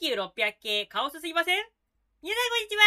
京600系カオスすぎません？皆さんこんにちは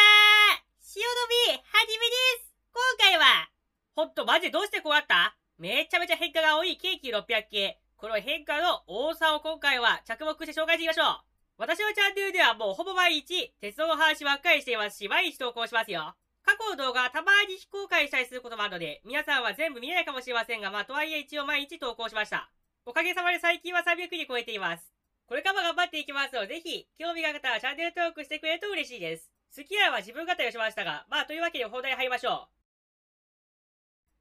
塩のびはじめです今回は、ほんとマジでどうしてこうなった？めちゃめちゃ変化が多い京急600系。この変化の多さを今回は着目して紹介していきましょう。私のチャンネルではもうほぼ毎日、鉄道の話ばっかりしていますし、毎日投稿しますよ。過去の動画はたまに非公開したりすることもあるので、皆さんは全部見れないかもしれませんが、まあとはいえ一応毎日投稿しました。おかげさまで最近は300人超えています。これからも頑張っていきますので、ぜひ、興味がある方はチャンネル登録してくれると嬉しいです。好きなのは自分語りをしましたが、まあというわけで本題入りましょう。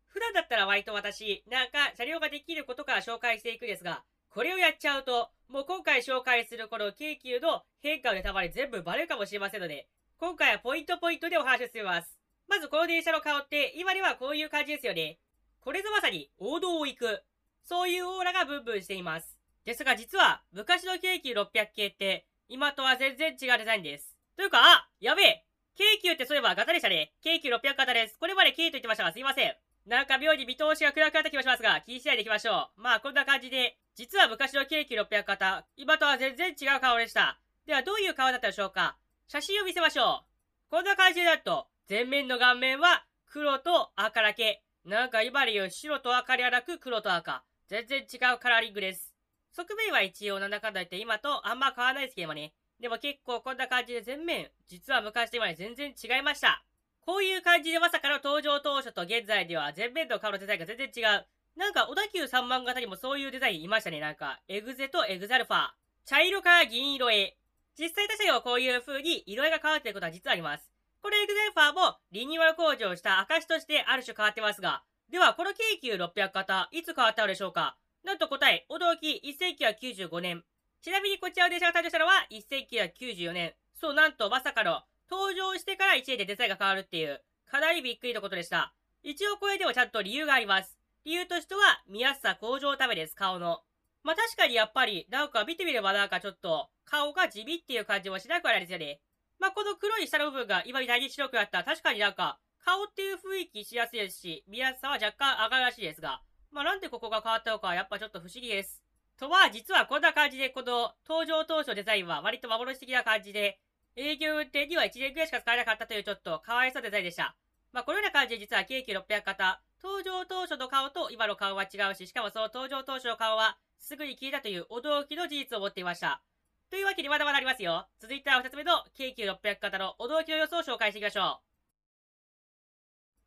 普段だったら割と私、なんか車両ができることから紹介していくんですが、これをやっちゃうと、もう今回紹介するこの京急の変化のネタバレ全部バレるかもしれませんので、今回はポイントポイントでお話を進めます。まずこの電車の顔って、今ではこういう感じですよね。これぞまさに王道を行く。そういうオーラがブンブンしています。ですが実は、昔の京急600系って、今とは全然違うデザインです。というか、あやべえ京急ってそういえばガタでしたね。京急600型です。これまで K と言ってましたがすいません。なんか妙に見通しが暗くなった気もしますが、気にしないでいきましょう。まあこんな感じで、実は昔の京急600型、今とは全然違う顔でした。ではどういう顔だったでしょうか写真を見せましょう。こんな感じだと、前面の顔面は黒と赤だけ。なんか今で言う白と赤ではなく黒と赤。全然違うカラーリングです。側面は一応なんだかんだ言って今とあんま変わらないですけどもね。でも結構こんな感じで前面、実は昔と今で全然違いました。こういう感じでまさかの登場当初と現在では前面の顔のデザインが全然違う。なんか小田急3万型にもそういうデザインいましたね。なんか、エグゼとエグザルファー。茶色から銀色へ。実際他社はこういう風に色合いが変わっていることは実はあります。このエグゼルファーもリニューアル工事をした証としてある種変わってますが、ではこの京急600型、いつ変わったのでしょうか？なんと答え、驚き1995年。ちなみにこちらの電車が誕生したのは1994年。そう、なんとまさかの登場してから1年でデザインが変わるっていう、かなりびっくりのことでした。一応これでもちゃんと理由があります。理由としては、見やすさ向上のためです、顔の。まあ、確かにやっぱり、なんか見てみればなんかちょっと、顔が地味っていう感じもしなくはないですよね。まあ、この黒い下の部分が今みたいに白くなったら確かになんか、顔っていう雰囲気しやすいですし、見やすさは若干上がるらしいですが、まあ、なんでここが変わったのかはやっぱちょっと不思議です。とは、実はこんな感じで、この登場当初デザインは割と幻的な感じで、営業運転には1年くらいしか使えなかったというちょっと可愛さデザインでした。まあ、このような感じで実は京急600型、登場当初の顔と今の顔は違うし、しかもその登場当初の顔はすぐに消えたという驚きの事実を持っていました。というわけでまだまだありますよ。続いては2つ目の京急600型の驚きの予想を紹介していきましょう。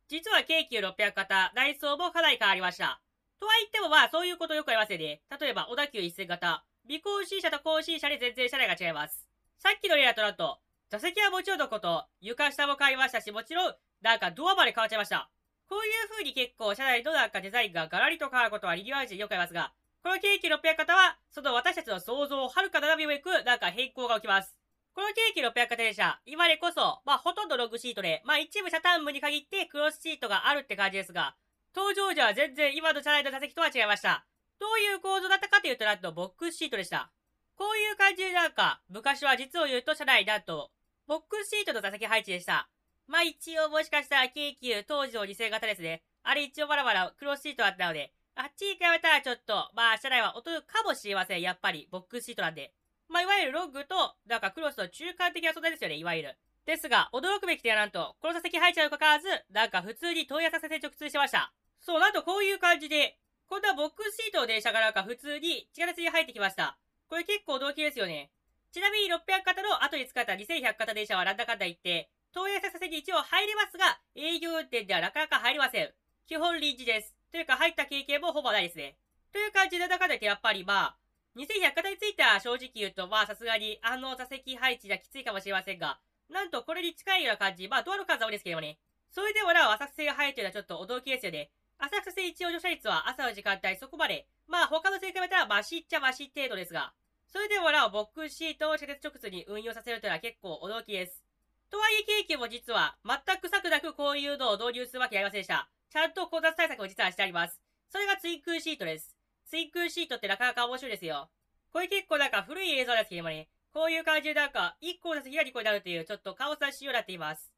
実は京急600型、内装もかなり変わりました。とは言ってもまあそういうことよくありますよね。例えば小田急一線型、微更新車と更新車で全然車内が違います。さっきの例だとなと、座席はもちろんのこと、床下も変わりましたし、もちろん、なんかドアまで変わっちゃいました。こういう風に結構車内のなんかデザインがガラリと変わることはリニューアル時によくありますが、このケーキ600型は、その私たちの想像をはるか斜め上行く、なんか変更が起きます。このケーキ600型電車、今でこそ、まあほとんどログシートで、まあ一部車単部に限ってクロスシートがあるって感じですが、登場時は全然今の車内の座席とは違いました。どういう構造だったかというと、なんとボックスシートでした。こういう感じでなんか、昔は実を言うと車内だと、ボックスシートの座席配置でした。まあ一応もしかしたら京急当時の2000型ですね。あれ一応まだまだクロスシートだったので、あっちに比べたらちょっと、まあ車内は劣るかもしれません。やっぱり、ボックスシートなんで。まあいわゆるロングと、なんかクロスの中間的な素材ですよね、いわゆる。ですが、驚くべき点はなんと、この座席配置にかかわらず、なんか普通に問い合わせ直通してました。そう、なんとこういう感じで、今度はボックスシートの電車がなんか普通に地下鉄に入ってきました。これ結構動機ですよね。ちなみに600型の後に使った2100型電車はなんだかんだ言って、東映させに一応入れますが、営業運転ではなかなか入りません。基本臨時です。というか入った経験もほぼないですね。という感じで、だかだけやっぱりまあ、2100型については正直言うと、まあさすがにあの座席配置じゃきついかもしれませんが、なんとこれに近いような感じ、まあドアの数は多いですけどね。それでもなお浅草が入るというのはちょっと驚きですよね。浅草線一応乗車率は朝の時間帯そこまで、まあ他の正解見たらマシっちゃマシ程度ですが、それでもなおボックスシートを車鉄直通に運用させるというのは結構驚きです。とはいえケーキも実は全く策なくこういうのを導入するわけありませんでした。ちゃんと混雑対策を実はしてあります。それがツインクーシートです。ツインクーシートってなかなか面白いですよ。これ結構なんか古い映像ですけどもね、こういう感じでなんか1個の席が2個になるというちょっとカオスな仕様になっています。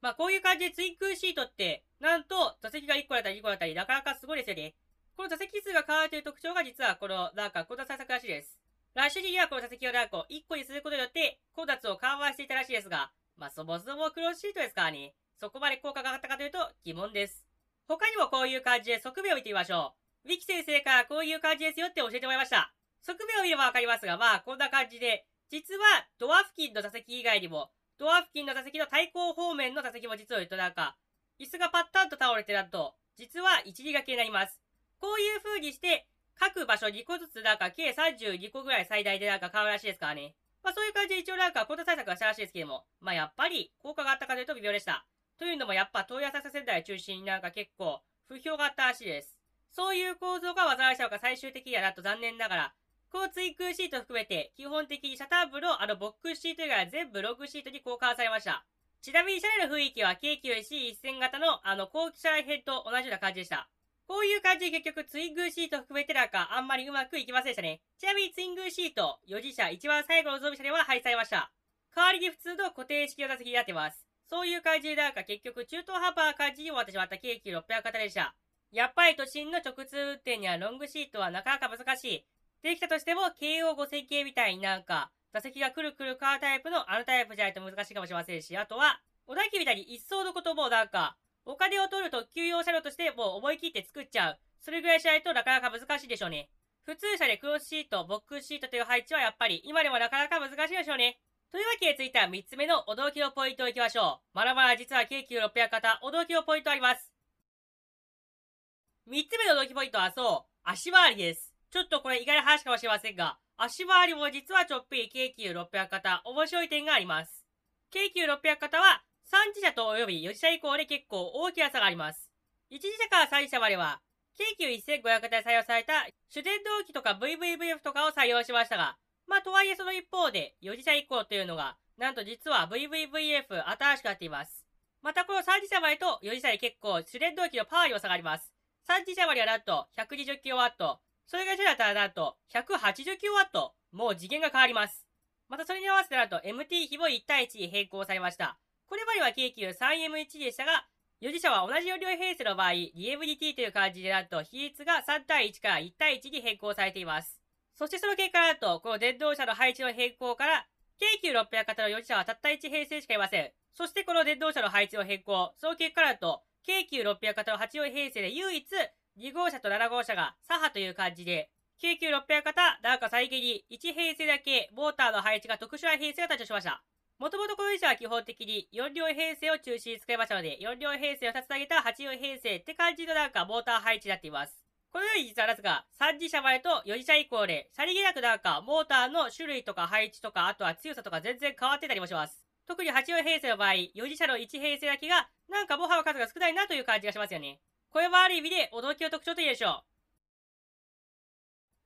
まあこういう感じでツインクーシートって、なんと座席が1個だったり2個だったりなかなかすごいですよね。この座席数が変わるという特徴が実はこのなんか混雑対策らしいです。ラッシュ時にはこの座席をなんか1個にすることによって、混雑を緩和していたらしいですが、まあそもそもクロスシートですからね、そこまで効果が上がったかというと疑問です。他にもこういう感じで側面を見てみましょう。ウィキ先生からこういう感じですよって教えてもらいました。側面を見ればわかりますが、まあこんな感じで、実はドア付近の座席以外にも、ドア付近の座席の対向方面の座席も実を言うとなんか、椅子がパッタンと倒れてなんと、実は一時掛けになります。こういう風にして、各場所2個ずつなんか計32個ぐらい最大でなんか買うらしいですからね。まあそういう感じで一応なんかコント対策はしたらしいですけども、まあやっぱり効果があったかというと微妙でした。というのもやっぱ東野浅草仙台中心になんか結構不評があったらしいです。そういう構造が災いしたのか最終的にはなと残念ながら、交通空シート含めて基本的にシャター部のあのボックスシート以外は全部ログシートに交換されました。ちなみに車内の雰囲気は京急 C1000 型のあの後期車内編と同じような感じでした。こういう感じで結局ツイングシート含めてなんかあんまりうまくいきませんでしたね。ちなみにツイングーシート、4次車一番最後の増備車では廃止されました。代わりに普通の固定式の座席になってます。そういう感じでなんか結局中途半端な感じに終わってしまった京急600型でした。やっぱり都心の直通運転にはロングシートはなかなか難しい。できたとしても、京王5000系みたいになんか、座席がくるくる変わるタイプのあのタイプじゃないと難しいかもしれませんし、あとは、小田急みたいに一層のこともなんか、お金を取ると給用車両としてもう思い切って作っちゃう。それぐらいしないとなかなか難しいでしょうね。普通車でクロスシート、ボックスシートという配置はやっぱり今でもなかなか難しいでしょうね。というわけでついた3つ目の驚きのポイントをいきましょう。まだまだ実は京急600型驚きのポイントあります。3つ目の驚きポイントはそう、足回りです。ちょっとこれ意外な話かもしれませんが、足回りも実はちょっぴり京急600型面白い点があります。京急600型は3次車と及び4次車以降で結構大きな差があります。1次車から3次車までは京急1500型で採用された主電動機とか VVVF とかを採用しましたが、まあとはいえその一方で4次車以降というのが、なんと実は VVVF 新しくなっています。またこの3次車までと4次車で結構主電動機のパワーにも差があります。3次車まではなんと 120kW、それが一緒だったらなんと 180kW、もう次元が変わります。またそれに合わせてなんと MT 比も1対1に変更されました。これまでは京急 3M1 でしたが、4次車は同じ4両編成の場合、DMDT という感じでなんと比率が3対1から1対1に変更されています。そしてその結果だと、この電動車の配置の変更から、京急600型の4次車はたった1編成しかいません。そしてこの電動車の配置の変更、その結果だと、京急600型の8両編成で唯一、2号車と7号車が左派という感じで、京急600型、なんか再現に1編成だけ、モーターの配置が特殊な編成が誕生しました。もともとこの車は基本的に4両編成を中心に使いましたので、4両編成を2つ上げた8両編成って感じのなんかモーター配置になっています。このように実はですが、3次車前と4次車以降で、さりげなくなんか、モーターの種類とか配置とか、あとは強さとか全然変わってたりもします。特に8両編成の場合、4次車の1編成だけが、なんかモハの数が少ないなという感じがしますよね。これはある意味で驚きの特徴と言えでしょ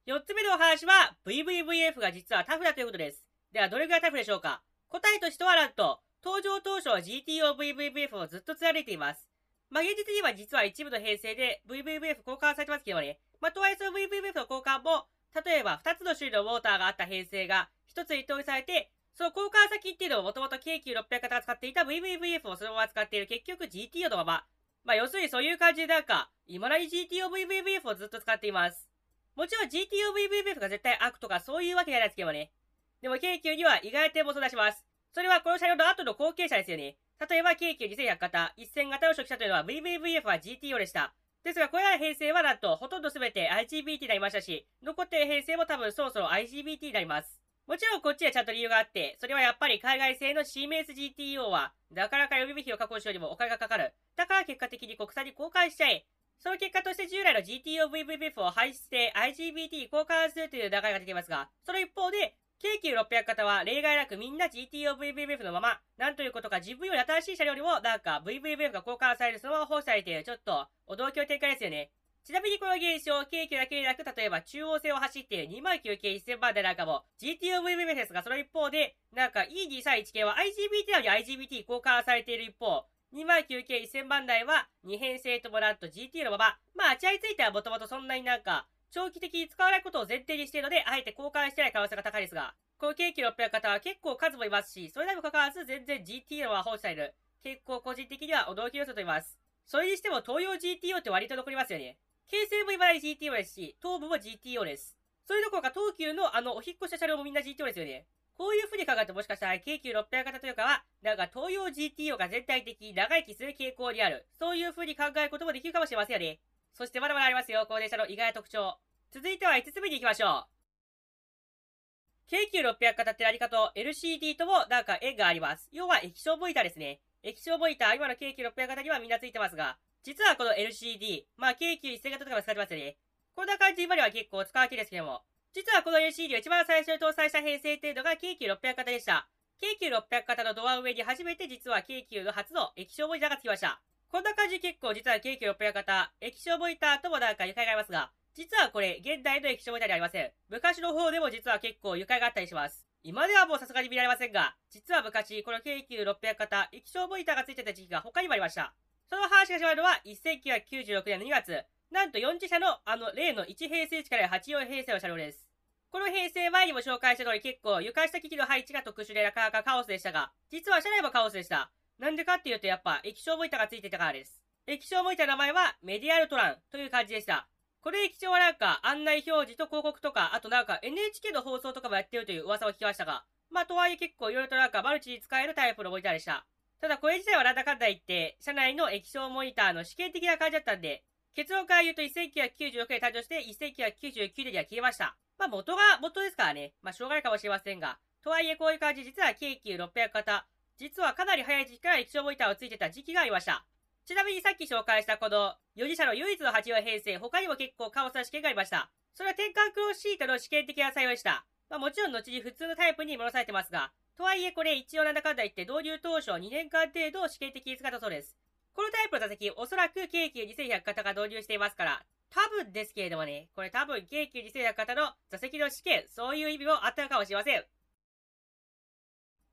う。4つ目のお話は、VVVF が実はタフだということです。では、どれぐらいタフでしょうか？答えとしてはなんと、登場当初は GTO-VVVF をずっと貫いています。まあ、現実には実は一部の編成で VVVF 交換されてますけどね。まあ、とはいえその VVVF の交換も、例えば2つの種類のウォーターがあった編成が1つに統一されて、その交換先っていうのをもともと京急600型が使っていた VVVF をそのまま使っている結局 GTO のまま。まあ、要するにそういう感じでなんか、今なり GTO-VVVF をずっと使っています。もちろん GTO-VVVF が絶対悪とかそういうわけじゃないですけどね。でも京急には意外な点もそう出します。それはこの車両の後の後継車ですよね。例えば京急2100型、1000型の初期車というのは VVVF は GTO でした。ですが、これらの編成はなんと、ほとんど全て IGBT になりましたし、残っている編成も多分そろそろ IGBT になります。もちろんこっちはちゃんと理由があって、それはやっぱり海外製の c m s GTO は、なかなか予備費を確保しようにもお金がかかる。だから結果的に国産に交換しちゃえ。その結果として従来の GTO-VVF を廃止して IGBT 交換するという流れが出ていますが、その一方で、京急600型は例外なくみんな GTO-VVF のまま、なんということか自分より新しい車両にもなんか VVF が交換されるそのまま放置されているちょっと驚きの展開ですよね。ちなみにこの現象、京急だけでなく、例えば中央線を走っている209系1000番台なんかも GTO-VVF ですが、その一方で、なんか E231 系は IGBT なのに IGBT 交換されている一方、209系1000番台は2編成ともなんと GT のまま、まあ、あちらについてはもともとそんなになんか、長期的に使わないことを前提にしているので、あえて交換してない可能性が高いですが、この京急600型は結構数もいますし、それにもかかわらず全然 GTO は放置される。結構個人的には驚き要素と言います。それにしても東洋 GTO って割と残りますよね。京成も今い GTO ですし、東部も GTO です。それどころか東急のあのお引っ越した車両もみんな GTO ですよね。こういう風に考えるともしかしたら京急600型というかは、なんか東洋 GTO が全体的に長生きする傾向にある。そういう風に考えることもできるかもしれませんよね。そしてまだまだありますよ、この電車の意外な特徴。続いては5つ目に行きましょう。京急600型って何かと LCD ともなんか縁があります。要は液晶モニターですね。液晶モニター、今の京急600型にはみんなついてますが、実はこの LCD、まあ京急1000型とかも使ってますよね。こんな感じ今では結構使うわけですけども、実はこの LCD を一番最初に搭載した編成程度が京急600型でした。京急600型のドア上に初めて実は京急の初の液晶モニターがつきました。こんな感じ結構実は京急600型、液晶モニターともなんか愉快がありますが、実はこれ、現代の液晶モニターではありません。昔の方でも実は結構愉快があったりします。今ではもうさすがに見られませんが、実は昔、この京急600型液晶モニターが付いてた時期が他にもありました。その話が始まるのは1996年の2月、なんと4次車のあの例の1平成地から84平成の車両です。この平成前にも紹介した通り結構床下機器の配置が特殊でなかなかカオスでしたが、実は車内もカオスでした。なんでかっていうとやっぱ液晶モニターが付いてたからです。液晶モニターの名前はメディアルトランという感じでした。これ液晶はなんか案内表示と広告とか、あとなんか NHK の放送とかもやってるという噂を聞きましたが、まあとはいえ結構いろいろとなんかマルチに使えるタイプのモニターでした。ただこれ自体はなんだかんだ言って、車内の液晶モニターの試験的な感じだったんで、結論から言うと1996年誕生して1999年には消えました。まあ元が元ですからね、まあしょうがないかもしれませんが、とはいえこういう感じ、実は京急600型、実はかなり早い時期から液晶モニターをついてた時期がありました。ちなみにさっき紹介したこの4次車の唯一の8話編成、他にも結構カオスな試験がありました。それは転換クローシートの試験的な採用でした。まあもちろん後に普通のタイプに戻されてますが、とはいえこれ一応なんだかんだ言って導入当初2年間程度試験的に使ったそうです。このタイプの座席、おそらく京急2100型が導入していますから、多分ですけれどもね、これ多分京急2100型の座席の試験、そういう意味もあったのかもしれません。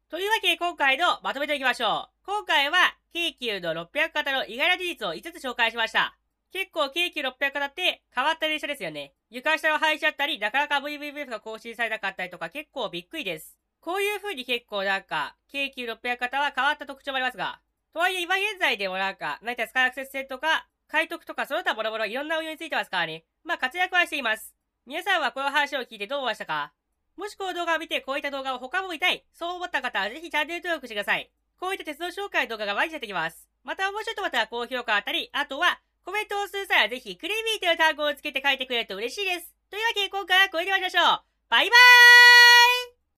というわけで今回のまとめていきましょう。今回は京急の600型の意外な事実を5つ紹介しました。結構京急600型って変わった電車ですよね。床下を廃止だったり、なかなか VVF が更新されなかったりとか結構びっくりです。こういう風に結構なんか、京急600型は変わった特徴もありますが、とはいえ今現在でもなんか、何か使いアクセス線とか、買い得とかその他ボロボロいろんな運用についてますからね。まあ活躍はしています。皆さんはこの話を聞いてどう思いましたか？もしこの動画を見てこういった動画を他も見たい、そう思った方はぜひチャンネル登録してください。こういった鉄道紹介動画が毎日出てきます。また面白いとまた高評価あったり、あとはコメントをする際はぜひクレミーという単語をつけて書いてくれると嬉しいです。というわけで今回はこれで終わりましょう。バイバーイ